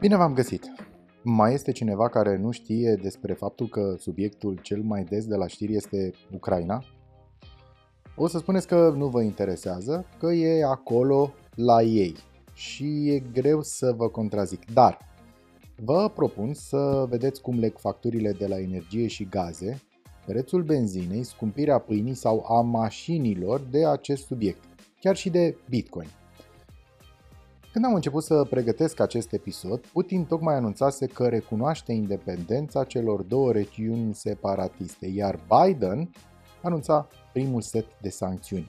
Bine v-am găsit! Mai este cineva care nu știe despre faptul că subiectul cel mai des de la știri este Ucraina? O să spuneți că nu vă interesează, că e acolo la ei și e greu să vă contrazic. Dar vă propun să vedeți cum leg facturile de la energie și gaze, prețul benzinei, scumpirea pâinii sau a mașinilor de acest subiect, chiar și de Bitcoin. Când am început să pregătesc acest episod, Putin tocmai anunțase că recunoaște independența celor două regiuni separatiste, iar Biden anunța primul set de sancțiuni.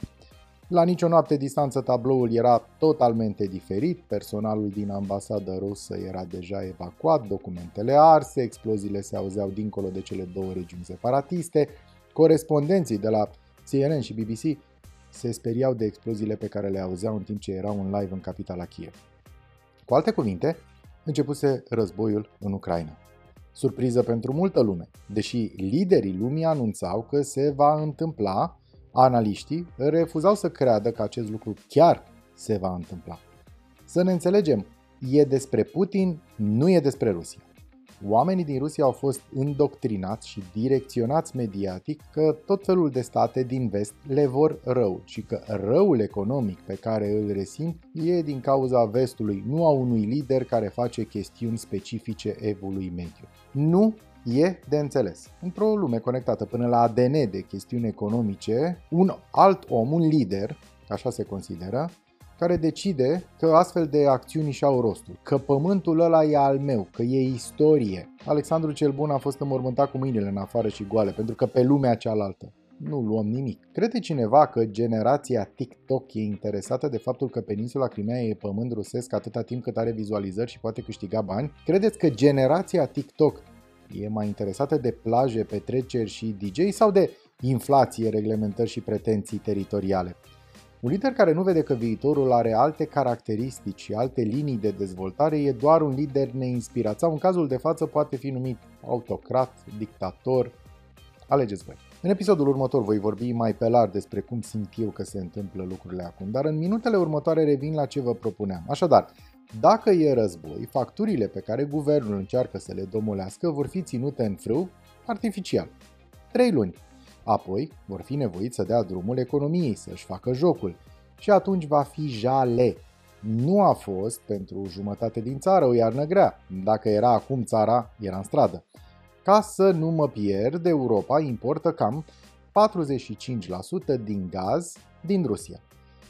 La nicio noapte distanță tabloul era totalmente diferit, personalul din ambasada rusă era deja evacuat, documentele arse, exploziile se auzeau dincolo de cele două regiuni separatiste, corespondenții de la CNN și BBC se speriau de exploziile pe care le auzeau în timp ce erau în live în capitala Kiev. Cu alte cuvinte, începuse războiul în Ucraina. Surpriză pentru multă lume, deși liderii lumii anunțau că se va întâmpla, analiștii refuzau să creadă că acest lucru chiar se va întâmpla. Să ne înțelegem, e despre Putin, nu e despre Rusia. Oamenii din Rusia au fost îndoctrinați și direcționați mediatic că tot felul de state din vest le vor rău și că răul economic pe care îl resimt e din cauza vestului, nu a unui lider care face chestiuni specifice evului mediu. Nu e de înțeles. Într-o lume conectată până la ADN de chestiuni economice, un alt om, un lider, așa se consideră, care decide că astfel de acțiuni și-au rostul, că pământul ăla e al meu, că e istorie. Alexandru cel Bun a fost înmormântat cu mâinile în afară și goale, pentru că pe lumea cealaltă nu luăm nimic. Crede cineva că generația TikTok e interesată de faptul că peninsula Crimea e pământ rusesc atâta timp cât are vizualizări și poate câștiga bani? Credeți că generația TikTok e mai interesată de plaje, petreceri și DJ sau de inflație, reglementări și pretenții teritoriale? Un lider care nu vede că viitorul are alte caracteristici și alte linii de dezvoltare e doar un lider neinspirat sau în cazul de față poate fi numit autocrat, dictator. Alegeți voi. În episodul următor voi vorbi mai pe larg despre cum simt eu că se întâmplă lucrurile acum, dar în minutele următoare revin la ce vă propuneam. Așadar, dacă e război, facturile pe care guvernul încearcă să le domolească vor fi ținute în frâu artificial. 3 luni, Apoi vor fi nevoiți să dea drumul economiei, să-și facă jocul. Și atunci va fi jale. Nu a fost pentru jumătate din țară o iarnă grea. Dacă era acum țara, era în stradă. Ca să nu mă pierd, Europa importă cam 45% din gaz din Rusia.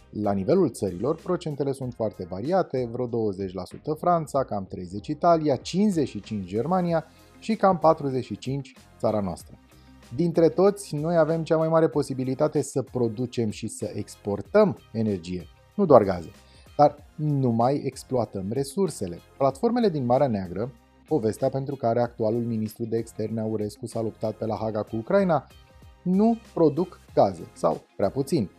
La nivelul țărilor, procentele sunt foarte variate, vreo 20% Franța, cam 30% Italia, 55% Germania și cam 45% țara noastră. Dintre toți, noi avem cea mai mare posibilitate să producem și să exportăm energie, nu doar gaze, dar nu mai exploatăm resursele. Platformele din Marea Neagră, povestea pentru care actualul ministru de externe Aurescu s-a luptat pe la Haga cu Ucraina, nu produc gaze sau prea puțin.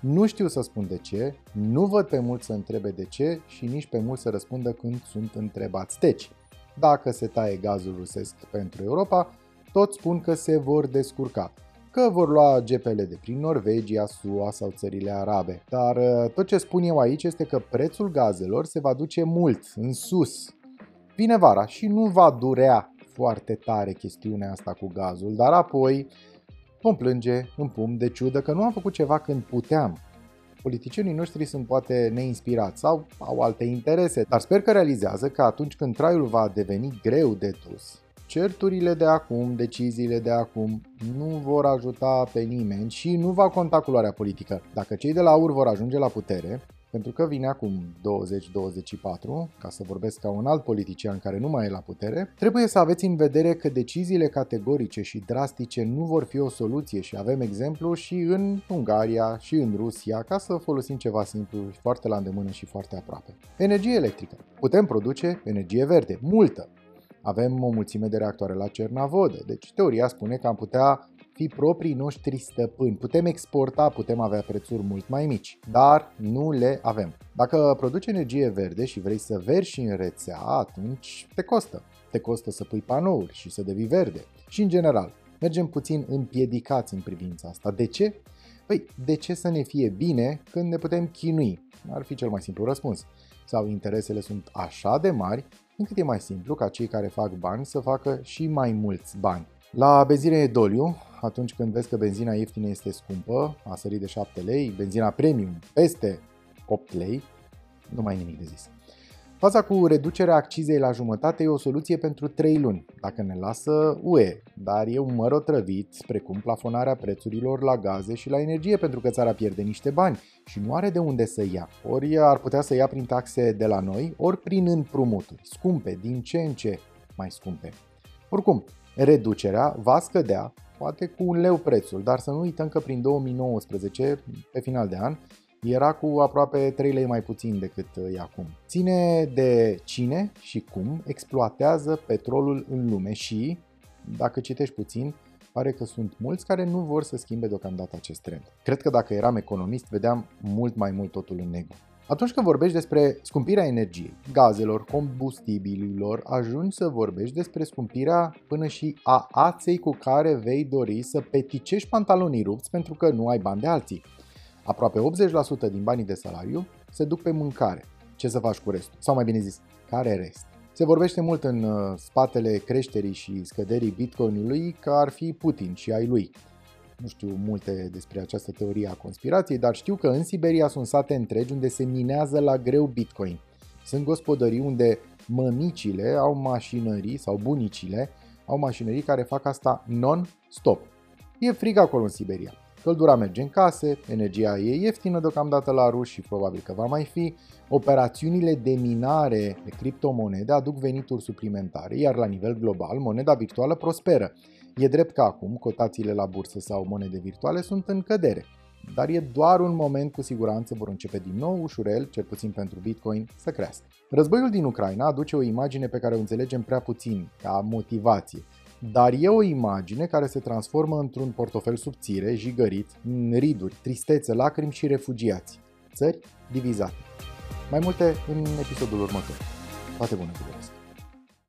Nu știu să spun de ce, nu văd pe mulți să întrebe de ce și nici pe mulți să răspundă când sunt întrebați. Deci, dacă se taie gazul rusesc pentru Europa, toți spun că se vor descurca, că vor lua GPL de prin Norvegia, SUA sau țările arabe. Dar uh, tot ce spun eu aici este că prețul gazelor se va duce mult în sus. Vine vara și nu va durea foarte tare chestiunea asta cu gazul, dar apoi vom plânge în pum de ciudă că nu am făcut ceva când puteam. Politicienii noștri sunt poate neinspirați sau au alte interese, dar sper că realizează că atunci când traiul va deveni greu de dus, certurile de acum, deciziile de acum nu vor ajuta pe nimeni și nu va conta culoarea politică. Dacă cei de la AUR vor ajunge la putere, pentru că vine acum 20-24, ca să vorbesc ca un alt politician care nu mai e la putere, trebuie să aveți în vedere că deciziile categorice și drastice nu vor fi o soluție și avem exemplu și în Ungaria și în Rusia, ca să folosim ceva simplu, foarte la îndemână și foarte aproape. Energie electrică. Putem produce energie verde, multă, avem o mulțime de reactoare la Cernavodă, deci teoria spune că am putea fi proprii noștri stăpâni. Putem exporta, putem avea prețuri mult mai mici, dar nu le avem. Dacă produci energie verde și vrei să vergi în rețea, atunci te costă. Te costă să pui panouri și să devii verde. Și în general, mergem puțin împiedicați în privința asta. De ce? Păi, de ce să ne fie bine când ne putem chinui? Ar fi cel mai simplu răspuns. Sau interesele sunt așa de mari încât e mai simplu ca cei care fac bani să facă și mai mulți bani. La benzină doliu, atunci când vezi că benzina ieftină este scumpă, a sărit de 7 lei, benzina premium peste 8 lei, nu mai e nimic de zis. Faza cu reducerea accizei la jumătate e o soluție pentru 3 luni, dacă ne lasă UE, dar e un măr otrăvit, precum plafonarea prețurilor la gaze și la energie pentru că țara pierde niște bani și nu are de unde să ia. Ori ar putea să ia prin taxe de la noi, ori prin împrumuturi, scumpe, din ce în ce mai scumpe. Oricum, reducerea va scădea, poate cu un leu prețul, dar să nu uităm că prin 2019, pe final de an, era cu aproape 3 lei mai puțin decât uh, e acum. Ține de cine și cum exploatează petrolul în lume și, dacă citești puțin, pare că sunt mulți care nu vor să schimbe deocamdată acest trend. Cred că dacă eram economist, vedeam mult mai mult totul în negru. Atunci când vorbești despre scumpirea energiei, gazelor, combustibililor, ajungi să vorbești despre scumpirea până și a aței cu care vei dori să peticești pantalonii rupți pentru că nu ai bani de alții. Aproape 80% din banii de salariu se duc pe mâncare. Ce să faci cu restul? Sau mai bine zis, care rest? Se vorbește mult în uh, spatele creșterii și scăderii bitcoinului că ar fi Putin și ai lui. Nu știu multe despre această teorie a conspirației, dar știu că în Siberia sunt sate întregi unde se minează la greu bitcoin. Sunt gospodării unde mămicile au mașinării sau bunicile au mașinării care fac asta non-stop. E frig acolo în Siberia. Căldura merge în case, energia e ieftină deocamdată la ruși și probabil că va mai fi. Operațiunile de minare de criptomonede aduc venituri suplimentare, iar la nivel global moneda virtuală prosperă. E drept că acum cotațiile la bursă sau monede virtuale sunt în cădere, dar e doar un moment cu siguranță vor începe din nou ușurel, cel puțin pentru Bitcoin, să crească. Războiul din Ucraina aduce o imagine pe care o înțelegem prea puțin, ca motivație dar e o imagine care se transformă într-un portofel subțire, jigărit, în riduri, tristețe, lacrimi și refugiați. Țări divizate. Mai multe în episodul următor. Toate bune, vă doresc!